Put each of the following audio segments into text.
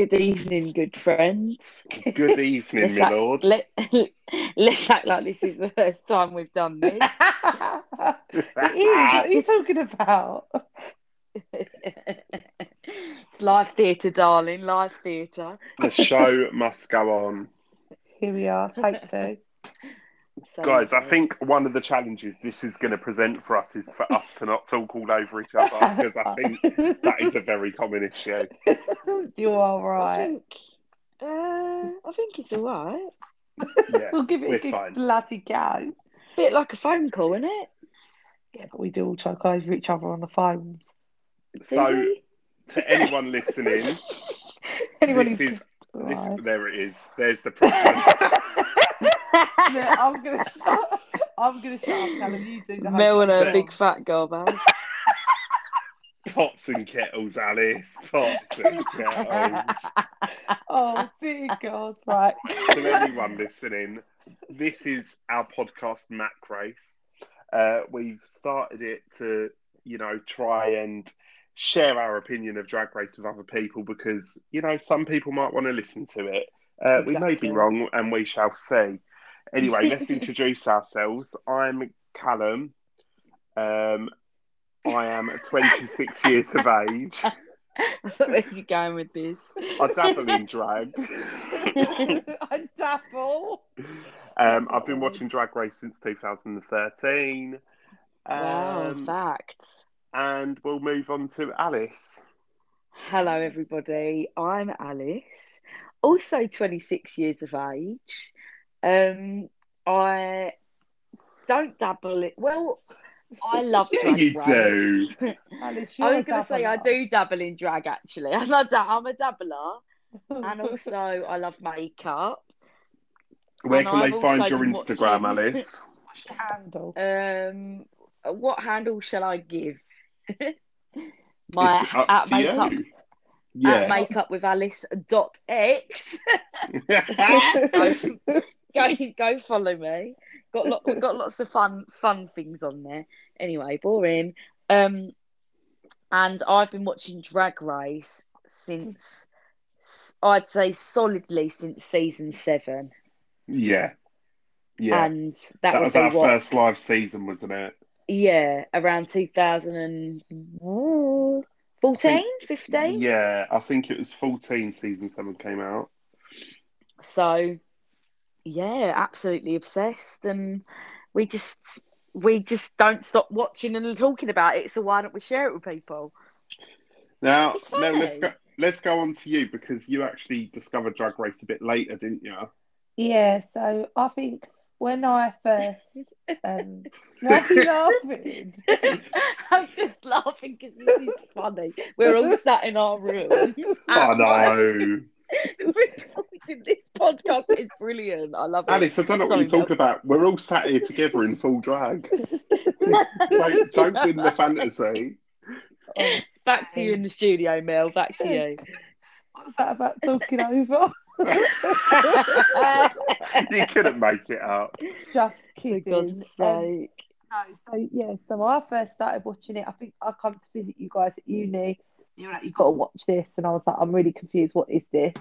Good evening, good friends. Good evening, my act- lord. Let, let's act like this is the first time we've done this. it is. What are you talking about? it's live theatre, darling. Live theatre. the show must go on. Here we are, take two. So Guys, I think one of the challenges this is going to present for us is for us to not talk all over each other because I think that is a very common issue. you are I right. think, uh, I think it's all right. Yeah. We'll give it we're a good fine. bloody go. Bit like a phone call, isn't it? Yeah, but we do all talk over each other on the phones. So, to anyone listening, Anyone this who's is this. Right. There it is. There's the problem. No, I'm gonna shut. I'm gonna shut up, Callum. You do the Mel and her big fat garbage. Pots and kettles, Alice. Pots and kettles. Oh dear God! Right. to anyone listening, this is our podcast, Mac Race. Uh, we've started it to, you know, try and share our opinion of Drag Race with other people because, you know, some people might want to listen to it. Uh, We may be wrong and we shall see. Anyway, let's introduce ourselves. I'm Callum. Um, I am 26 years of age. I thought where's he going with this? I dabble in drag. I dabble. Um, I've been watching Drag Race since 2013. Wow, Um, facts. and we'll move on to Alice. Hello, everybody. I'm Alice, also 26 years of age. Um, I don't dabble in, well, I love Yeah, drag you race. Alice, I you're was going to say I do dabble in drag actually. I'm a, da- I'm a dabbler, and also I love makeup. Where And can I've they find your Instagram, watching- Alice? What's your handle? Um, what handle shall I give? My at makeup you. at Yeah. makeup with Alice dot X. go, go follow me. Got lot, got lots of fun fun things on there. Anyway, boring. Um, and I've been watching Drag Race since I'd say solidly since season seven, yeah. Yeah. and that, that would was our what first live season, wasn't it? yeah around 2014 15 Yeah, I think it was 14 season 7 came out. so yeah absolutely obsessed and we just we just don't stop watching and talking about it so why don't we share it with people Now, now let's go. Let's go on to you because you actually discovered Drag Race a bit later, didn't you? Yeah, so I think when I first um why are you laughing? i'm just laughing because this is funny we're all sat in our rooms I know. recording this podcast is brilliant i love it Alice, I don't know what Sorry, you're talking about. We're all sat here together in full drag. don't, don't dim the fantasy. Oh, back to you in the studio mel back to you what's that about talking over? You couldn't make it up. Just For kidding. God's Um. No, so yeah, so when I first started watching it, I think I come to visit you guys at uni. You were like, you got to watch this, and I was like, I'm really confused. What is this?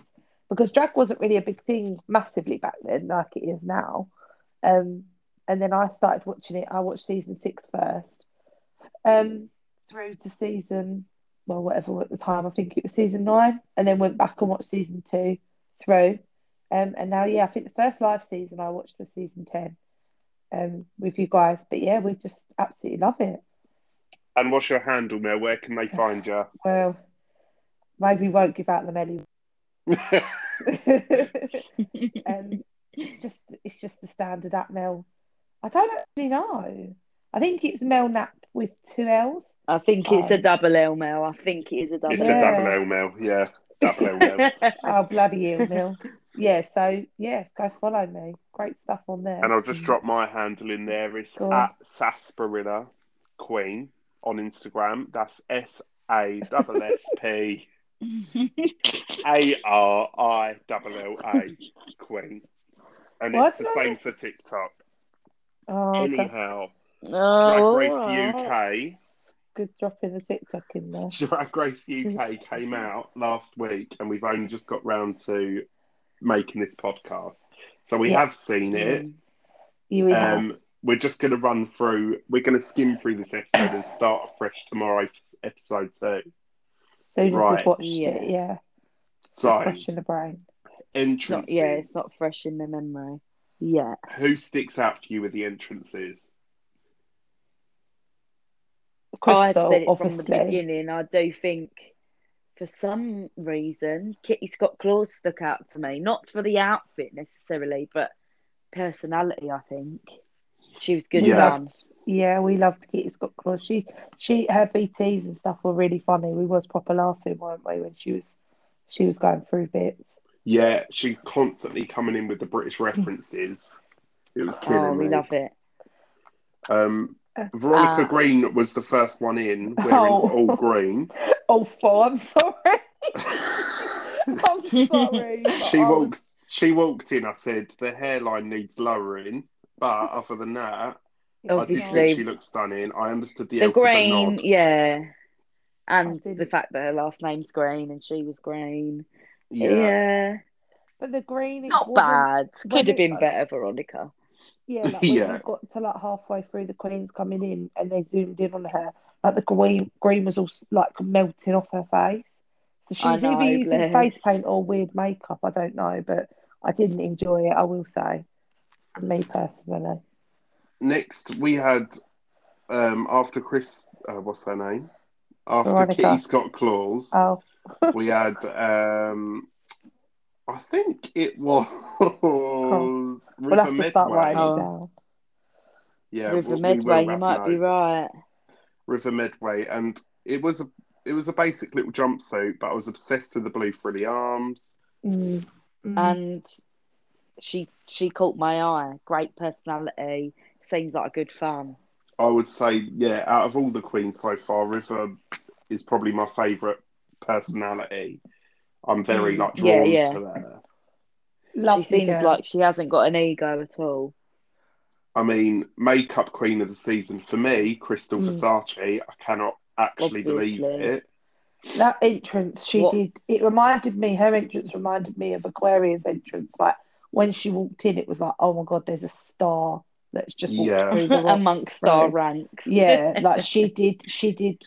Because drag wasn't really a big thing massively back then, like it is now. Um, and then I started watching it. I watched season six first, um, through to season well, whatever at the time. I think it was season nine, and then went back and watched season two through. Um, and now yeah, I think the first live season I watched was season ten um, with you guys. But yeah, we just absolutely love it. And what's your handle, Mel? Where can they find you? Well, maybe we won't give out the Melly. um, it's just it's just the standard at Mel. I don't actually know. I think it's Mel Nap with two L's. I think it's a double L, Mel. I think it is a double it's L. a double L, Mel. Yeah, double L, Mel. Oh bloody hell, Mel. Yeah, so yeah, go follow me. Great stuff on there. And I'll just drop my handle in there. It's Go on. at Sarsaparilla Queen on Instagram. That's S A double S P A R I double L A Queen. And it's the same for TikTok. Oh, okay. Anyhow, Drag oh, Race alright. UK good dropping the TikTok in there. Drag Race UK came out last week, and we've only just got round to making this podcast. So we Yeah. have seen it. You we. Um, we're just going to run through. We're going to skim through this episode and start fresh tomorrow, for episode two. Soon as right. we've watched Yeah. it, yeah. So Fresh in the brain. It's entrances. not, yeah, it's not fresh in the memory. Yeah. Who sticks out for you with the entrances? I've said it from the beginning. I do think, for some reason, Kitty Scott Claus stuck out to me. Not for the outfit necessarily, but personality. I think she was good Yeah. fun. Yeah, we loved Kitty Scott Claus. She, she, her BTS and stuff were really funny. We was proper laughing, weren't we, when she was, she was going through bits. Yeah, she constantly coming in with the British references. It was killing Oh, we me. love it. Um, Veronica Ah. Green was the first one in, wearing Oh. all green. Oh, full, I'm sorry. I'm sorry. she walked. She walked in. I said the hairline needs lowering, but other than that, I did Obviously. she looked stunning. I understood the, The Elphaba green, nod. yeah. And the fact that her last name's Green and she was Green. Yeah. Yeah. But the green, it Not bad. Could have it- been better, Veronica. Yeah, like when Yeah. you got to like halfway through the Queen's coming in and they zoomed in on her, like the green green was all like melting off her face. So she was either using bless. face paint or weird makeup, I don't know, but I didn't enjoy it, I will say. Me personally. Next, we had um, after Chris. Uh, what's her name? After Veronica. Kitty Scott Claus, Oh, we had. Um, I think it was we'll River have to start writing Medway. Oh. down. Yeah, River we- we will Medway, you have might be right. River Medway, and it was a it was a basic little jumpsuit, but I was obsessed with the blue frilly arms. Mm. Mm. And she she caught my eye. Great personality. Seems like a good fun. I would say, yeah, out of all the queens so far, River is probably my favourite personality. I'm very Mm, like drawn yeah. to her. Lovely she seems girl. like she hasn't got an ego at all. I mean, makeup queen of the season for me, Krystal Mm. Versace. I cannot actually believe it. that entrance she What- did it reminded me her entrance reminded me of Aquarius' entrance. Like when she walked in, it was like, oh my god, there's a star that's just walked Yeah. through the rock. Amongst our ranks. Yeah, like she did, she did,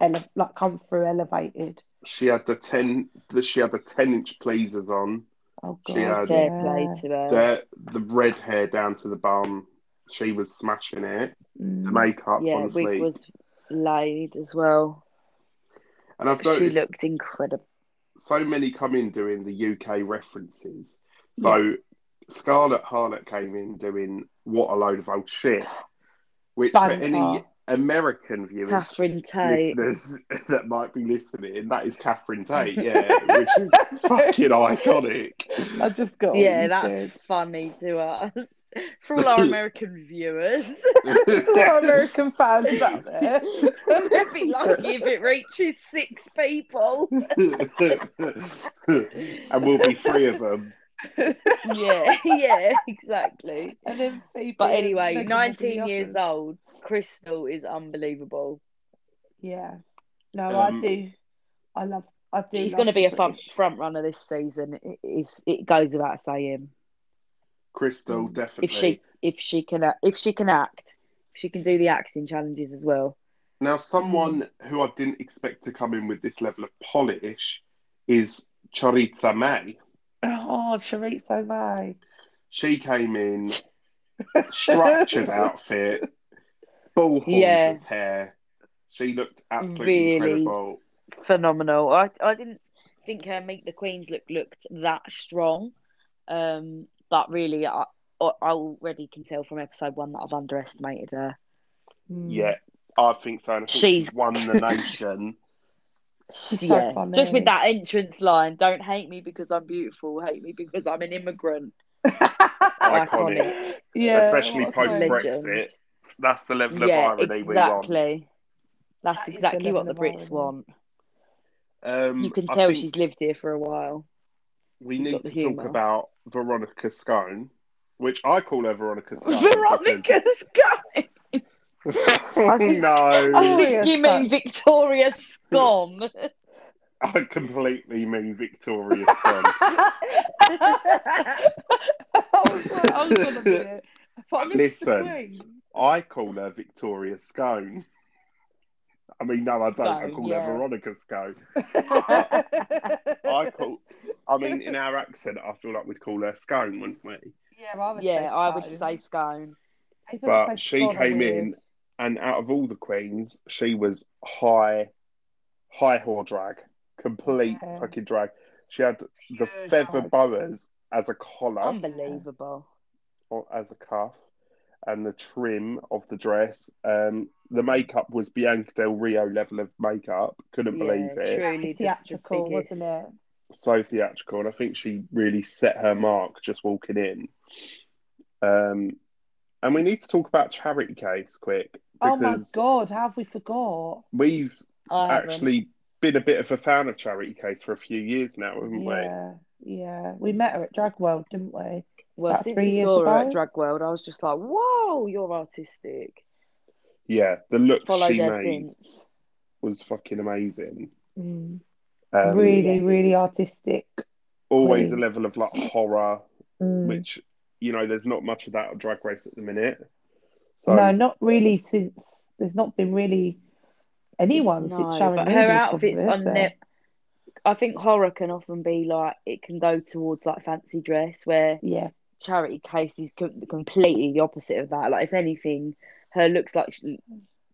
ele- like come through elevated. She had the ten, the, she had the ten inch pleasers on. Oh She god, had- Fair play to her. The the red hair down to the bum. She was smashing it. The Mm. makeup yeah, on wig was laid as well. and I've She noticed looked incredible. so many come in doing the UK references. So Scarlett Harlett came in doing what a load of old shit, which for any American viewers, Catherine Tate. listeners that might be listening, that is Catherine Tate, yeah, which is fucking iconic. I just got. Yeah, you that's said. funny to us. For all our American viewers. For American fans out there. We'd be lucky if it reaches six people. and we'll be three of them. Yeah, yeah, exactly. And then Phoebe But anyway, 19 years others. old, Krystal is unbelievable. Yeah. No, Um, I do. I love. I do. She's going to be a front, front runner this season. It, is, it goes without saying. Krystal, Mm. definitely. If she if she can if she can act, if she can do the acting challenges as well. Now, someone who I didn't expect to come in with this level of polish is Choriza May. Oh, Chorizo May. She came in structured outfit, bull horns Yeah. hair. She looked absolutely Really incredible. Phenomenal. I I didn't think her Meet the Queens look looked that strong, um, but really I, I already can tell from episode one that I've underestimated her. Yeah, I think so. I think She's- she's won the nation. So yeah, funny. just with that entrance line, "Don't hate me because I'm beautiful, hate me because I'm an immigrant." Iconic. yeah, Especially post Brexit. That's the level of yeah, irony we want. exactly. That's That is the exactly what the Brits irony. want. Um, You can tell she's lived here for a while. We she's need to the talk about Veronica Scone, which I call her Veronica Scone. Veronica because Sky. think- no, I think Victoria you mean Scone. Victoria Scum. I completely mean Victoria Scone. I was like, hold on a minute. I Listen. queen. I call her Victoria Scone. I mean, no, I don't. I call yeah. her Veronica Scone. I call. I mean, in our accent, I feel like we'd call her Scone, wouldn't we? yeah, I would yeah, say I would scone. say scone. But say she scone are came weird. in, and out of all the queens, she was high, high whore drag, complete Yeah. fucking drag. She had the Pure feather drag. boas as a collar Unbelievable. or as a cuff, and the trim of the dress. Um, the makeup was Bianca Del Rio level of makeup. Couldn't believe it. true. Really the- the theatrical, wasn't it? So theatrical, and I think she really set her mark just walking in. Um, and we need to talk about Charity Kase quick Oh my god, how have we forgot? we've actually been a bit of a fan of Charity Kase for a few years now, haven't we? Yeah, yeah. We met her at Drag World, didn't we? well, about since three I years saw her at Drag World, I was just like, "Whoa, you're artistic." Yeah, the look Followed she made since. was fucking amazing. Mm. Um, really, really artistic. always queen. a level of like horror, Mm. which you know, there's not much of that Drag Race at the minute. So no, not really since there's not been really anyone since Sharon but Needles, her probably, outfits is are ne- I think horror can often be like it can go towards like fancy dress, where Yeah, Charity Kase is co- completely the opposite of that. Like if anything, her looks like sh-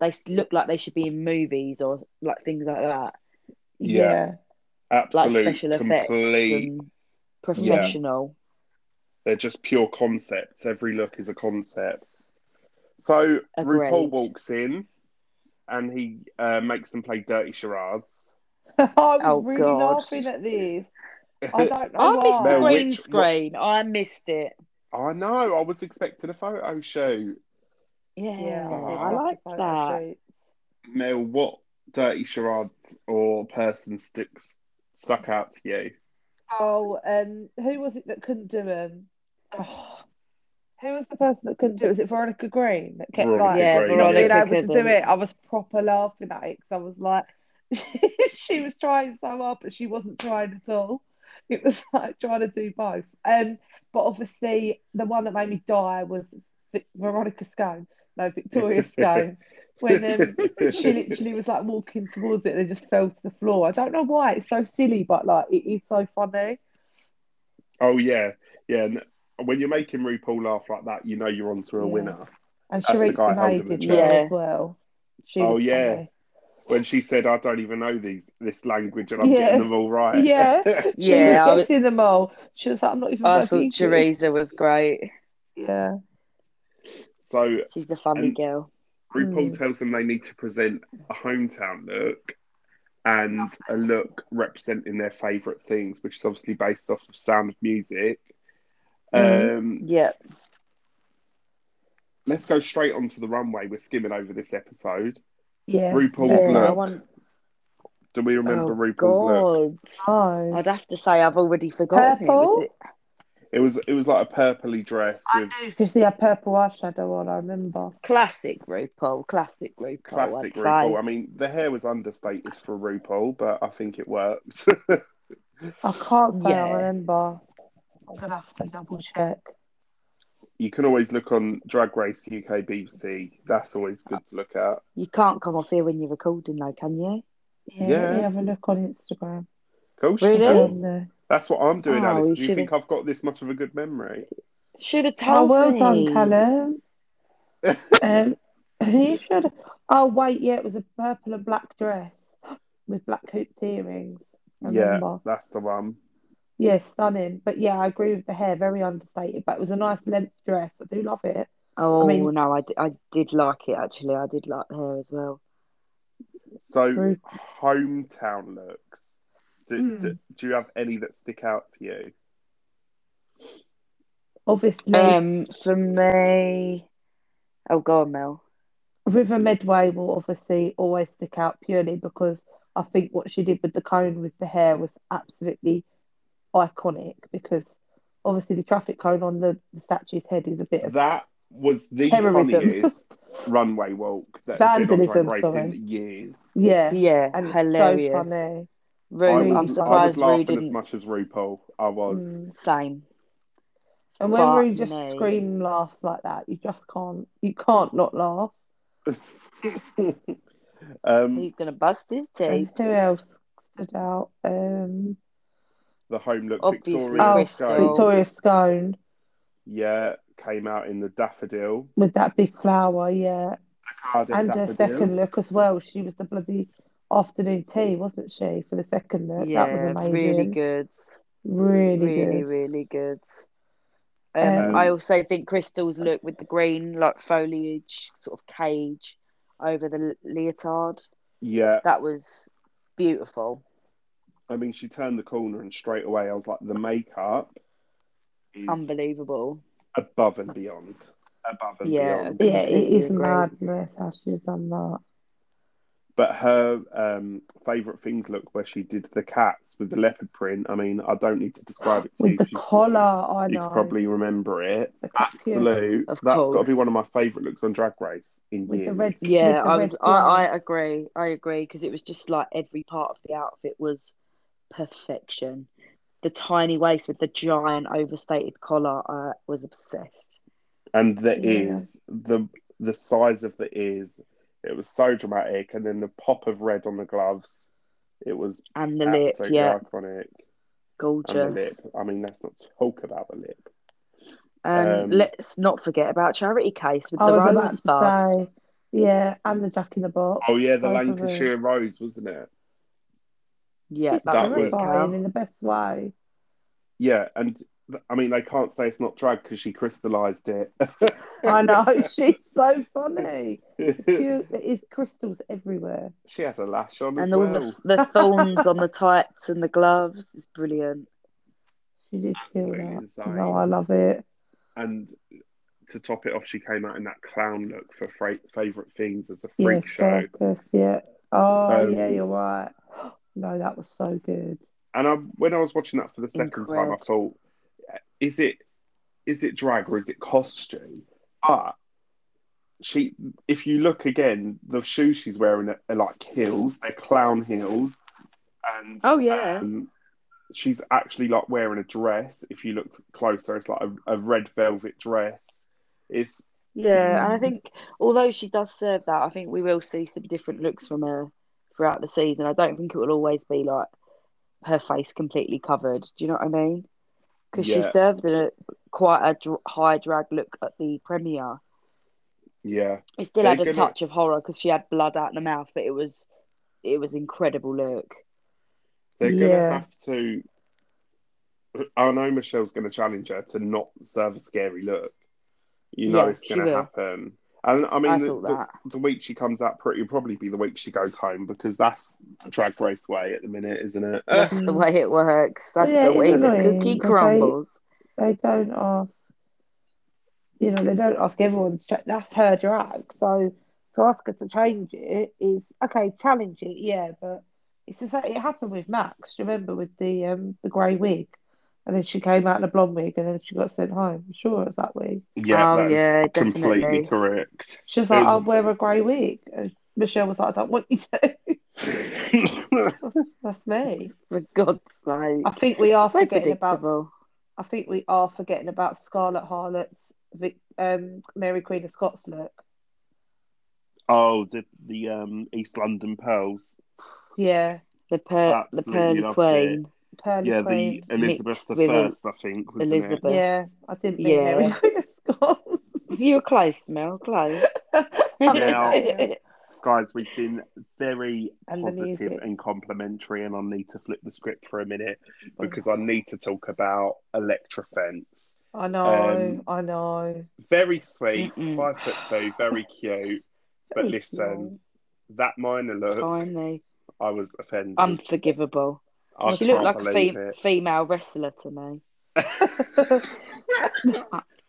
they look like they should be in movies or like things like that, Yeah. yeah. like absolute special effects complete. and professional. They're just pure concepts. Every look is a concept. So Agreed. RuPaul walks in, and he uh, makes them play dirty charades. I was Oh, really God. laughing at this. I don't know I missed the green which- screen. I missed it. I know. I was expecting a photo shoot. Yeah, Yeah, Oh. I liked photo that. shoots. Mel, what dirty charades or person sticks stuck out to you? Oh, um, who was it that couldn't do them? Oh, who was the person that couldn't do it? Was it Veronica Green that kept Veronica like Yeah, Green, not being Veronica able to do it? I was proper laughing at it because I was like, she was trying so hard, but she wasn't trying at all. It was like trying to do both. Um, but obviously the one that made me die was Veronica Scone, no Victoria Scone. When um, she literally was like walking towards it and it just fell to the floor. I don't know why it's so silly, but like it is so funny. Oh yeah, yeah. And when you're making RuPaul laugh like that, you know you're onto a Yeah. winner. And That's the Sharika guy May holding the did chair. well Yeah. as well. She Oh, yeah. funny. When she said, "I don't even know these this language, and I'm Yeah. getting them all right." Yeah. Yeah, I was was, getting them all. She was like, I'm not even I bloody thought English. Teresa was great. Yeah. so She's the funny girl. RuPaul Mm. tells them they need to present a hometown look and a look representing their favourite things, which is obviously based off of Sound of Music. Mm. Um, Yep. let's go straight onto the runway. We're skimming over this episode. Yeah. RuPaul's Yeah, look. I want. Do we remember Oh RuPaul's look? God. Oh. I'd have to say I've already forgotten who was Purple? it. It was it was like a purpley dress with Because she had purple eyeshadow on, I remember. Classic RuPaul. Classic RuPaul. classic I'd RuPaul. I mean, the hair was understated for RuPaul, but I think it worked. I can't say I remember. I'm going to have to double check. you can always look on Drag Race UK BBC. That's always good to look at. You can't come off here when you're recording, though, can you? Yeah, Yeah. let me have a look on Instagram. Cool. Really? Cool. That's what I'm doing, Oh, Alice. Do you should've- think I've got this much of a good memory? Should have Oh, told well me. done, Callum. Um, you should. Oh wait, yeah, it was a purple and black dress with black hooped earrings. I yeah, remember. that's the one. Yeah, stunning. But yeah, I agree with the hair, very understated. But it was a nice length dress. I do love it. Oh I mean- no, I, d- I did like it actually. I did like the hair as well. So, True. hometown looks. Do, Hmm. do, do you have any that stick out to you? Obviously, Um, for me, oh, go on, Mel. River Medway will obviously always stick out purely because I think what she did with the cone with the hair was absolutely iconic. Because obviously the traffic cone on the, the statue's head is a bit of That was the Terrorism. funniest runway walk that has been on Drag Vandalism, Race sorry. in years. Yeah, Yeah, and hilarious. so funny. Ru, I I'm was, I was surprised Ru laughing as didn't. much as RuPaul. I was. Mm. Same. And when Fuck Rue just me. scream laughs like that, you just can't. You can't not laugh. um, He's gonna bust his teeth. who else stood out? Um, the home look Obviously, Victoria oh, Krystal. Scone, Victoria Scone yeah, came out in the daffodil. with that big flower, yeah, Cardiff and her second look as well. She was the bloody afternoon tea, wasn't she, for the second look? that was amazing. really good. Really, Really, good. really good. Um, Um, I also think Krystal's look with the green like foliage sort of cage over the leotard Yeah, that was beautiful. I mean, she turned the corner and straight away I was like, the makeup is Unbelievable. above and beyond. Above and Yeah. beyond. Yeah, it Completely is agree. madness how she's done that. But her um, favourite things look where she did the cats with the leopard print. I mean, I don't need to describe it to you. With the 'cause you- collar, I You know. could probably remember it. The costume. Absolute. That's got to be one of my favourite looks on Drag Race in With the years. red- Yeah, I was. I, I agree. I agree because it was just like every part of the outfit was perfection. The tiny waist with the giant overstated collar. I was obsessed. And the Yeah. ears, the the size of the ears, it was so dramatic. And then the pop of red on the gloves, it was And the lip, absolutely yeah, iconic. And the gorgeous. lip. I mean, let's not talk about the lip. Um, Um, let's not forget about Charity Kase with I the was about rose to buds. say, yeah, and the Jack in the Box. Oh yeah, the Both. Lancashire Rose, wasn't it? Yeah, that, That was, was- good, in the best way. Yeah, and I mean, they can't say it's not drag because she crystallized it. I know, she's so funny. She, it is crystals everywhere. she has a lash on as And all well. the the thorns on the tights and the gloves is brilliant. She did kill Absolutely that. insane. No, I love it. And to top it off, she came out in that clown look for fra- favorite things as a Yeah, freak show. circus, yeah. Oh, Um, yeah, you're right. No, that was so good. And I, when I was watching that for the second time, I thought, is it is it drag or is it costume? But she, if you look again, the shoes she's wearing are, are like heels. They're clown heels, and Oh yeah, um, she's actually like wearing a dress. If you look closer, it's like a, a red velvet dress. It's yeah. And I Mm. think although she does serve that, I think we will see some different looks from her throughout the season. I don't think it will always be like her face completely covered. Do you know what I mean? Because Yeah. she served a quite a dr- high drag look at the premiere. yeah, It still They're had a gonna- touch of horror because she had blood out in the mouth, but it was it was incredible look. they're gonna have to. I know Michelle's gonna challenge her to not serve a scary look. You know Yeah, it's gonna will. happen. And I mean, I the, the, the week she comes out, pretty will probably be the week she goes home because that's the drag race way at the minute, isn't it? That's the way it works. That's Yeah, the way the annoying, cookie but they- crumbles. They don't ask, you know, they don't ask everyone to check. That's her drag. So to ask her to change it is okay, challenge it, yeah, but it's the same. It happened with Max. Remember with the um the grey wig? And then she came out in a blonde wig and then she got sent home. I'm sure it was that wig. Yeah, Oh, that is yeah, completely definitely. correct. She was like, was- I'll wear a grey wig. And Michelle was like, I don't want you to. That's me. For God's sake. I think we are So forgetting about. I think we are forgetting about Scarlett Harlett's um, Mary Queen of Scots look. oh, the the um East London pearls. Yeah, The per the Absolutely pearly loved queen. Pearly Yeah, the Elizabeth the First, I think, wasn't Elizabeth. Yeah, I didn't mean Yeah. Mary Queen of Scots. You were close, Mel. Close. Yeah. it? Guys, we've been very And the positive music. and complimentary, and I need to flip the script for a minute because I need to talk about Elektra Fence. I know, Um, I know. Very sweet, Mm-mm. five foot two, very cute. But Very listen, that minor look, Tiny. I was offended. Unforgivable. I she looked like a fem- female wrestler to me.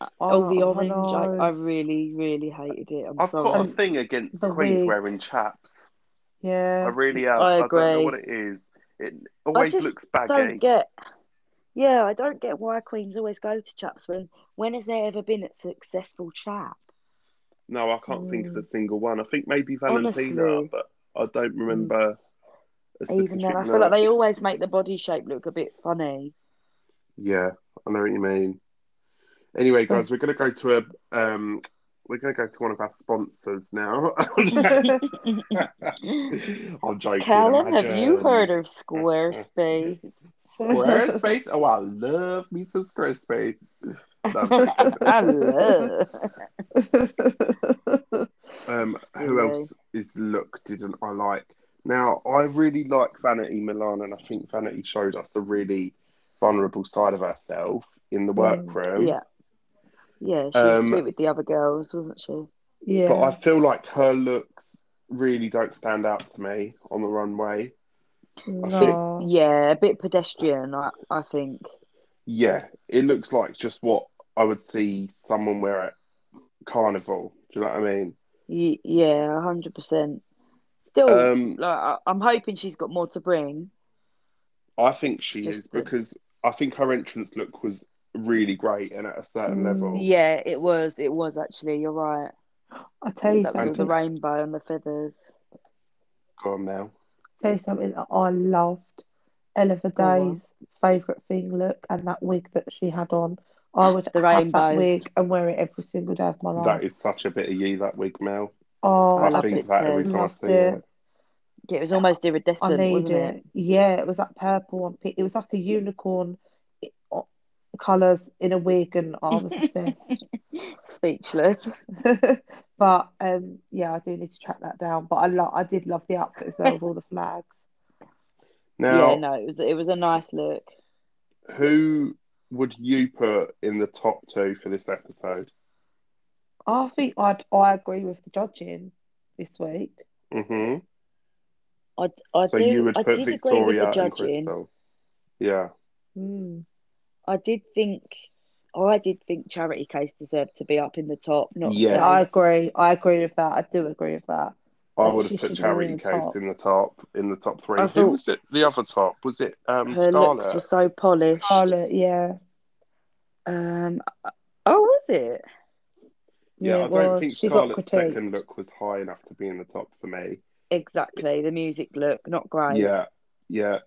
Oh, All the I orange. I, know. I really, really hated it. I'm I've sorry. got a thing against The queens wig. wearing chaps. Yeah. I really have. I I, don't know what it is. It always just looks baggy. don't get Yeah, I don't get why queens always go to chaps when when has there ever been a successful chap? No, I can't think of a Mm. single one. I think maybe Valentina, Honestly. but I don't remember a Even then, I feel like they always make the body shape look a bit funny. Yeah, I know what you mean. Anyway, guys, we're going to go to a um, we're going to go to one of our sponsors now. I'm joking. Callum, have you heard of Squarespace? Squarespace? Oh, I love me some Squarespace. I love. Um, who else is looked didn't I like? Now I really like Vanity Milan, and I think Vanity showed us a really vulnerable side of herself in the workroom. Yeah, yeah, she was Um, sweet with the other girls, wasn't she? yeah. But I feel like her looks really don't stand out to me on the runway. no. Yeah, a bit pedestrian, I, I think. Yeah, it looks like just what I would see someone wear at carnival. Do you know what I mean? Y- yeah, hundred percent. Still, Um, like, I, I'm hoping she's got more to bring. I think she Just is the- because I think her entrance look was really great and at a certain Mm. level. Yeah, it was. It was actually. You're right. I tell you That was the rainbow and the feathers. Go on now. Tell you something that I loved. Ella Go. Day's favourite thing look and that wig that she had on. I would The have that wig and wear it every single day of my life. That is such a bit of you, that wig, Mel. Oh, I I, loved think it that every too. time I Loved see it. it. Yeah, it was almost I iridescent, need wasn't it. it? Yeah, it was that purple and pink. It was like a unicorn colours in a wig, and I was obsessed. Speechless. But um, yeah, I do need to track that down. But I lo- I did love the outfit as well with all the flags. Now, yeah, no, it was it was a nice look. who would you put in the top two for this episode? I think I'd I agree with the judging this week. hmm I, I So do you would I put did agree with the judging. Yeah. Mm. I did think I did think Charity Kase deserved to be up in the top, not Yes. Safe. I agree. I agree with that. I do agree with that. I Yeah, would she have put should Charity in the Case top. in the top, in the top three. I Who thought- was it? The other top was it? Um, Her looks were so polished. Charlotte, yeah. Um, oh, was it? Yeah, Yeah, I don't was. think She Scarlett's second look was high enough to be in the top for me. Exactly. The music look, not great. Yeah, yeah.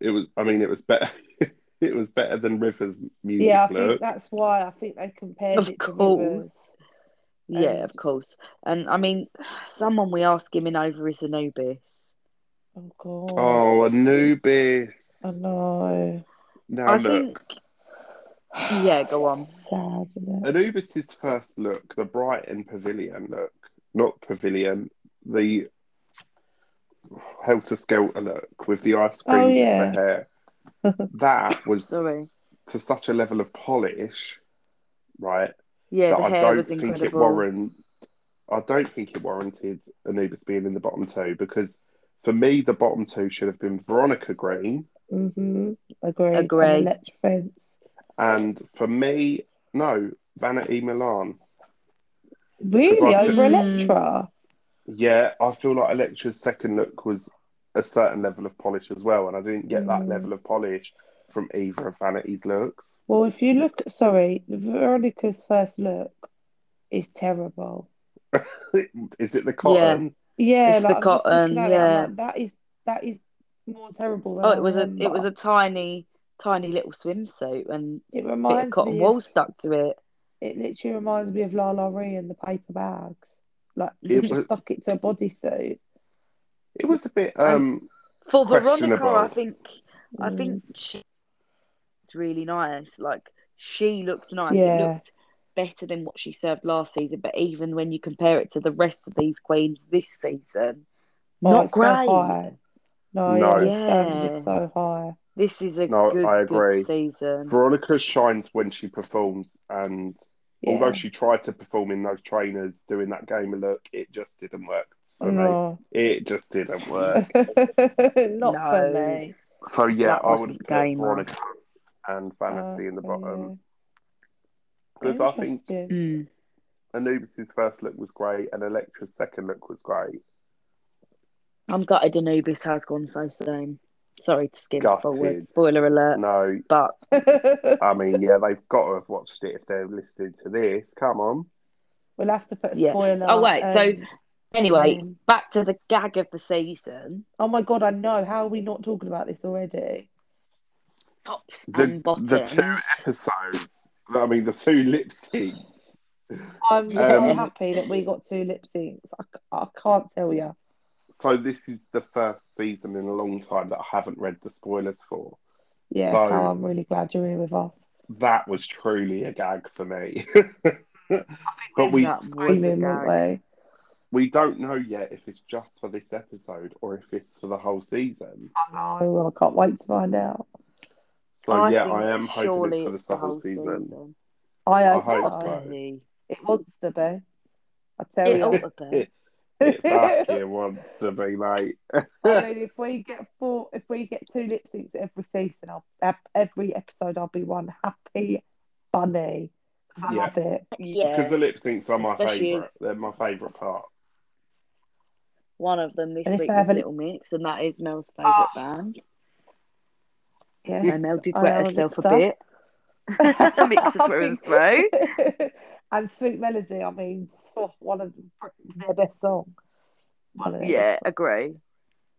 It was. I mean, it was better. it was better than Rivers' music Yeah, I look. think that's why I think they compared Of it to course. Rivers. Yeah, And- of course. And I mean, someone we are skimming over is Anubis. Oh god. Oh, Anubis. I know. Now I look, think. Yeah, go on. Sad, isn't? Anubis's first look, the Brighton Pavilion look, not Pavilion, the Helter Skelter look with the ice cream Oh, as yeah. the hair. that was Sorry. to such a level of polish, right? Yeah, that the I hair don't was think it incredible. warrant. I don't think it warranted Anubis being in the bottom two because for me the bottom two should have been Veronica Green, Mm-hmm. Agree. Agree. And electric fence. And for me, no, Vanity Milan. Really? I Over feel- Elektra? Yeah, I feel like Elektra's second look was a certain level of polish as well, and I didn't get that Mm. level of polish from either of Vanity's looks. Well, if you look, sorry, Veronica's first look is terrible. Is it the cotton? Yeah, It's the like I'm just looking cotton, at it, yeah. like, that is that is more terrible than Oh, it was a it remember. was a tiny, tiny little swimsuit and It a bit of cotton me wool of, stuck to it. it literally reminds me of La La Ri and the paper bags. Like It you just was- stuck it to a bodysuit. It was a bit um For Veronica, I think I Mm. think she looked really nice. Like she looked nice. Yeah. It looked better than what she served last season. But even when you compare it to the rest of these queens this season, Oh, not it's so great. high. No, No. yeah, the standard is so high. This is a No, good, I agree. good season. Veronica shines when she performs, and Yeah. although she tried to perform in those trainers doing that gamer look, it just didn't work for me. It just didn't work. Not for me. so yeah, That I wasn't would put gamer. Veronica and Vanity in the Okay, bottom yeah. because I think Mm. Anubis's first look was great and Elektra's second look was great. I'm gutted Anubis has gone so soon. Sorry to skip Gutted. forward. Spoiler alert. No, But I mean, yeah, they've got to have watched it if they're listening to this. Come on. we'll have to put a Yeah. spoiler. Oh, wait, so- um, anyway, um, back to the gag of the season. oh my god, I know. How are we not talking about this already? Tops The, and bottoms. the two episodes, I mean, the two lip syncs. I'm so Um, happy that we got two lip syncs. I, c- I can't tell you. So, this is the first season in a long time that I haven't read the spoilers for. Yeah, So- Cal, I'm really glad you're here with us. That was truly a gag for me. but we That was a Screaming, gag. weren't we don't know yet if it's just for this episode or if it's for the whole season. we? I know. Oh, I can't wait to find out. So I yeah, I am hoping it's for the it's the whole whole season. season. I I hope, hope so. so. Really. It wants to be. I tell It you. ought to be. It wants to be, mate. I mean, if we get four, if we get two lip syncs every season, I'll, uh, every episode, I'll be one happy bunny. 'Cause I Yeah. love it. Yeah. Because the lip syncs are my favourite. as- They're my favourite part. One of them this And week I was have a- Little Mix, and that is Mel's ah. favourite Oh. band. Yes, And Mel did wet herself a mixer. bit. Mixer through and through. and Sweet Melody, I mean, oh, one of their best songs. Their Yeah, best songs. agree.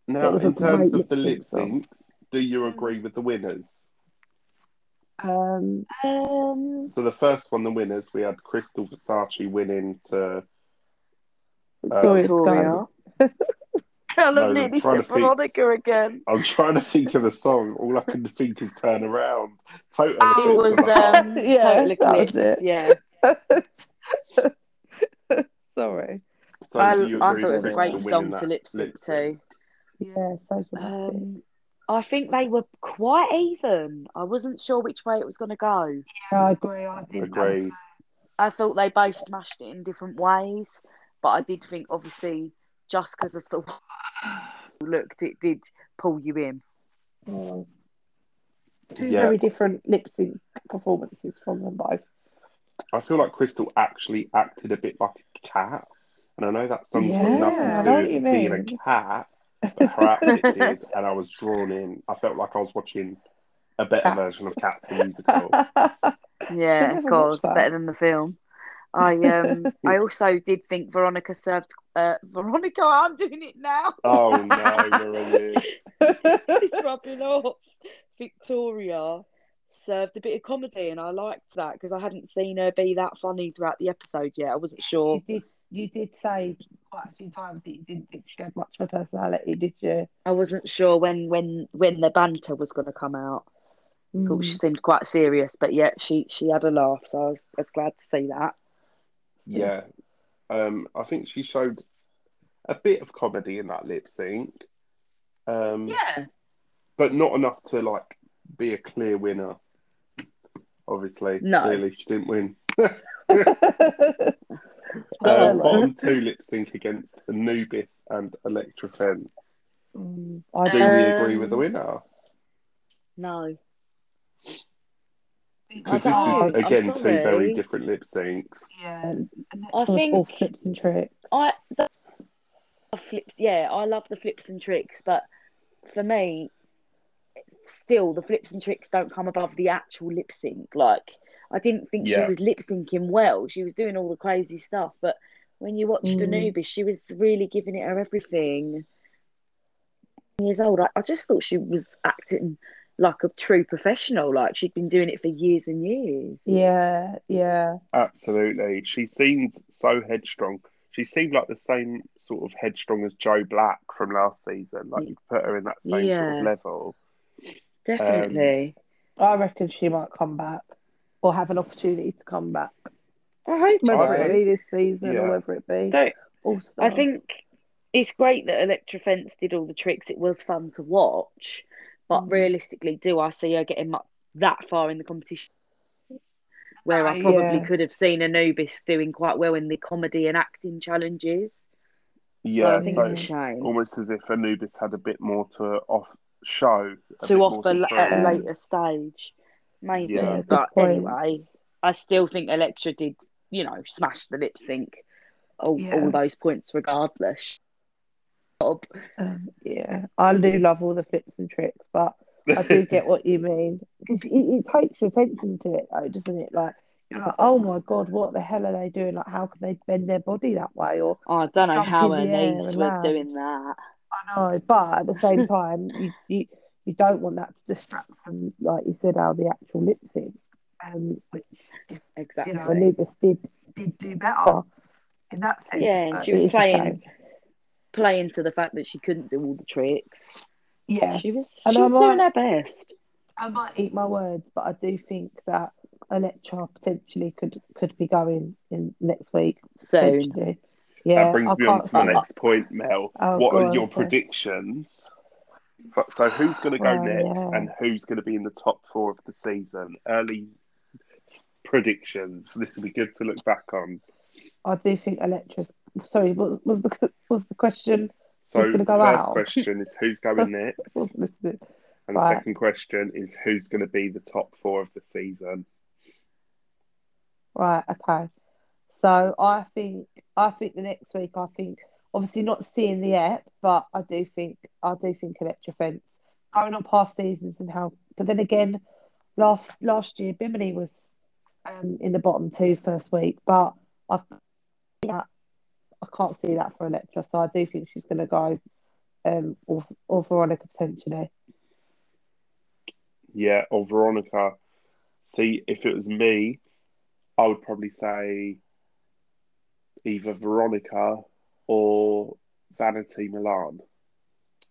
Now, in terms of the lip lip syncs, do you agree with the winners? Um, Um, So the first one, the winners, we had Krystal Versace winning to Victoria Victoria. Sky. Callum No, nearly said Veronica again. I'm trying to think of the song. All I can think is "Turn Around." Total It was of the Heart. um, Yeah, Total Eclipse. Yeah, Sorry. So I, do you I thought it was a great song to lip sync to. sync? Yeah, so. Um, I think they were quite even. I wasn't sure which way it was going to go. yeah, I agree. I did. Agreed. I thought they both smashed it in different ways, but I did think obviously just because of the way it looked, it did pull you in. Mm. Two Yeah. very different lip sync performances from them both. I feel like Krystal actually acted a bit like a cat, and I know that song's Yeah, got nothing to do you with being mean. a cat, but her outfit did, and I was drawn in. I felt like I was watching a better Cat. version of Cats the musical. Yeah, of course, better than the film. I um I also did think Veronica served uh Veronica, I'm doing it now. Oh no, where are you? it's rubbing off. Victoria served a bit of comedy, and I liked that because I hadn't seen her be that funny throughout the episode yet. I wasn't sure. you did. You did say quite a few times that you didn't think she had much of a personality, did you? I wasn't sure when when when the banter was going to come out. Thought she seemed quite serious, but yet she she had a laugh, so I was, I was glad to see that. Yeah, um, I think she showed a bit of comedy in that lip sync, um, Yeah, but not enough to like be a clear winner. Obviously, No. clearly she didn't win. Uh, Oh, bottom two lip sync against Anubis and Elektra Fence. Mm, I Do do. we agree with the Um, winner? no, Because this is again two very different lip syncs. Yeah, I think- all flips and tricks. I the flips. Yeah, I love the flips and tricks, but for me, it's still the flips and tricks don't come above the actual lip sync. Like I didn't think Yeah. she was lip syncing well. She was doing all the crazy stuff, but when you watched Mm. Anubis, she was really giving it her everything. Years old, I, I just thought she was acting like a true professional. Like she'd been doing it for years and years. Yeah, yeah. Absolutely. She seemed so headstrong. She seemed like the same sort of headstrong as Joe Black from last season. Like you put her in that same sort of level. Definitely. I reckon she might come back or have an opportunity to come back. I hope so. Whether it be this season Yeah. or whether it be Don't- I think it's great that Elektra Fence did all the tricks. It was fun to watch, but Mm. realistically, do I see her getting mu- that far in the competition? Where I Uh, probably yeah. could have seen Anubis doing quite well in the comedy and acting challenges. so Yeah, I think so it's a shame almost as if Anubis had a bit more to off show. to offer more to at a later stage, maybe. Yeah. but point. anyway, I still think Elektra did, you know, smash the lip sync, all, Yeah. all those points regardless. Um, yeah, I do love all the flips and tricks, but I do get what you mean. Because it, it takes your attention to it, though, doesn't it? Like, you're like, oh my God, what the hell are they doing? Like, how can they bend their body that way? Or Oh, I don't know how in her knees were doing that. I know, but at the same time, you, you you don't want that to distract from, like you said, how the actual lip sync, um, which Exactly. you know, Anubis did did do better in that sense. Yeah, and she was it is a playing- Playing to the fact that she couldn't do all the tricks. Yeah, She was And she I was might- doing her best. I might eat my words, but I do think that Elektra potentially could could be going in next week. Soon. Yeah, that brings I me on to my next point, Mel. Oh, what are on, your predictions? So, who's going to go Well, next, yeah. and who's going to be in the top four of the season? Early predictions. This will be good to look back on. I do think Elektra's. Sorry, what was the was the question? So, gonna go first out? question is who's going next, and the second question is who's going to be the top four of the season. Right, okay. So I think I think the next week I think obviously not seeing the app, but I do think I do think Elektra Fence going on past seasons and how but then again last last year Bimini was um in the bottom two first week, but I I can't see that for Elektra, so I do think she's gonna go um or or Veronica potentially. Yeah, or Veronica. See, if it was me, I would probably say either Veronica or Vanity Milan.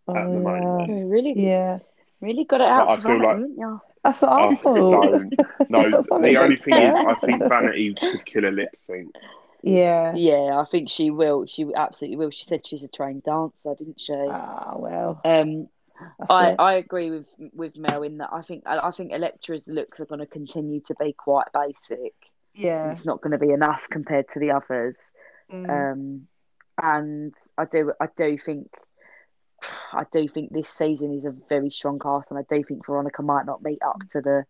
At the Oh, moment. You really, Yeah. really got it out But I feel that, like- That's what I Oh, thought. don't. No, the only thing is. I think Vanity could kill a lip sync. Yeah. Yeah, I think she will. She absolutely will. She said she's a trained dancer, didn't she? Ah, well. Um, I. I agree with with Mel in that I think I, I think Elektra's looks are going to continue to be quite basic. Yeah. It's not going to be enough compared to the others. Mm. Um, and I do I do think I do think this season is a very strong cast, and I do think Veronica might not meet up to the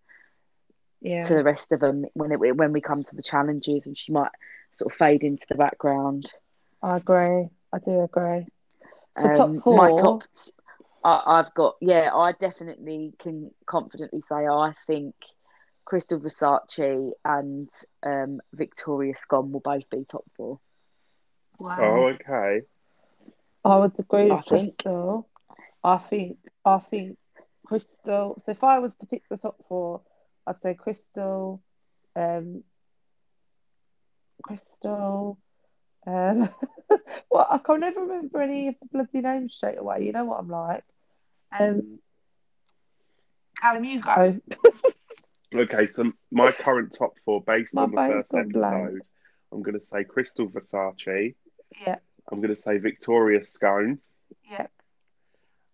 yeah. to the rest of them when it when we come to the challenges, and she might sort of fade into the background. I agree. I do agree. For top Um, my top, I, I've got yeah. I definitely can confidently say I think Krystal Versace and um, Victoria Scone will both be top four. Wow. Oh, okay. I would agree I with think- Krystal. I think I think Krystal. So if I was to pick the top four, I'd say Krystal, um, Krystal. Um, well, I can never remember any of the bloody names straight away. You know what I'm like. Um, Callum, you go. Okay, so my current top four, based My on the first gone blank. episode, I'm going to say Krystal Versace. Yeah, I'm going to say Victoria Scone. yeah,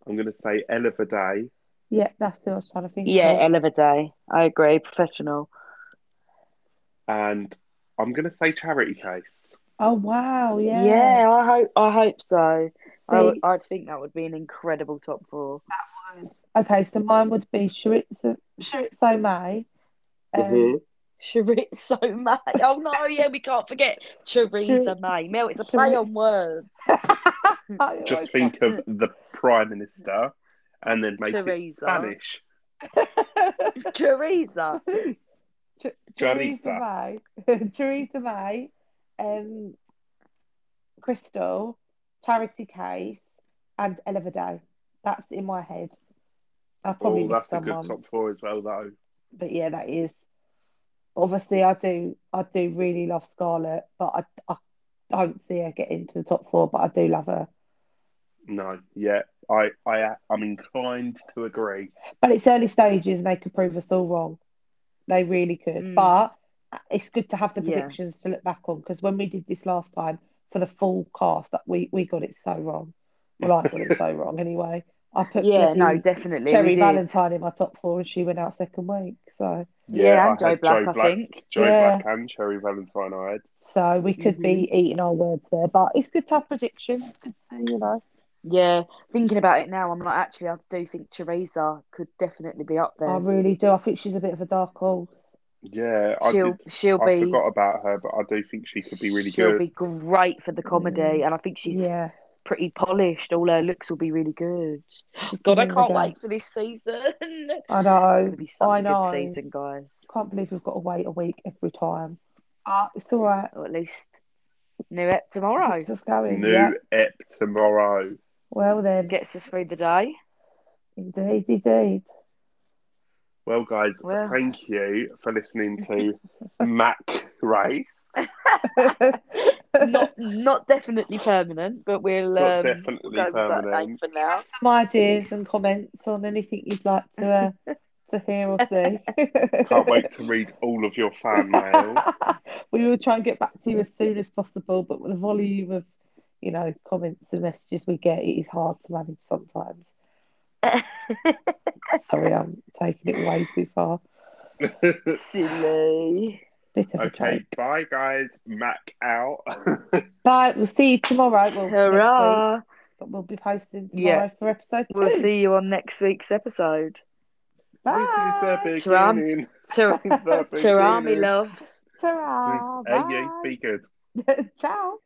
I'm going to say Ella Vaday. yeah. That's who I was trying to think. Yeah, of. Ella Vaday. I agree. Professional. And I'm going to say Charity Kase. Oh wow, yeah. Yeah, I hope. I hope so. I See, would, I'd think that would be an incredible top four. Okay, so mine would be Sharitza, Choriza May. Um, Mhm. Teresa May. Oh no, yeah, we can't forget Theresa May. Mel, it's a play on words. Just think of the Prime Minister and then make it Spanish. Teresa. Ch- Jarita. Theresa May, Theresa May, um, Krystal, Charity Kase, and Ella That's in my head. I probably Oh, missed that's a good top four as well, though. but yeah, that is. Obviously, I do. I do really love Scarlett, but I, I don't see her get into the top four. But I do love her. No, yeah, I, I, I'm inclined to agree. But it's early stages, and they could prove us all wrong. They really could. Mm. But it's good to have the Yeah. predictions to look back on because when we did this last time for the full cast, that we we got it so wrong. Well, I got it so wrong anyway. I put Yeah, no, definitely. Cherry. Valentine in my top four, and she went out second week. So Yeah, I and Joe had Black, Joe I Black, think. Joe Yeah. Black and Cherry Valentine. I had. so we could be Mm-hmm. eating our words there. But it's good to have predictions. Good to you know. Yeah, thinking about it now, I'm like, actually, I do think Teresa could definitely be up there. I really do. I think she's a bit of a dark horse. Yeah, she'll did. she'll I be forgot about her, but I do think she could be really good. she'll be great for the comedy, Mm. and I think she's yeah, pretty polished. All her looks will be really good. God, I can't wait for this season. I know. gonna be such I a know. good season, guys. Can't believe we've got to wait a week every time. Ah, it's all right. Or at least new ep tomorrow Keeps us going. New Yeah. ep tomorrow. Well then, gets us through the day. indeed, indeed. Well, guys, Well. thank you for listening to Mac Race. Not not definitely permanent, but we'll Not um, definitely we'll go with that name permanent. for now. Some ideas and comments on anything you'd like to uh, to hear or see. Can't wait to read all of your fan mail. we will try and get back to you as soon as possible, but with the volume of you know comments and messages we get, it is hard to manage sometimes. Sorry, I'm taking it way too far. Silly. Bit of okay, joke. bye, guys. Mac out. Bye. We'll see you tomorrow. Well, next week, Hurrah! but we'll be posting tomorrow Yeah. for episode 2 We'll see you on next week's episode. this is the Bye. Tram- beginning. To The to loves. Mm, Ta-ra. Hey, you, be good. Bye. Ciao.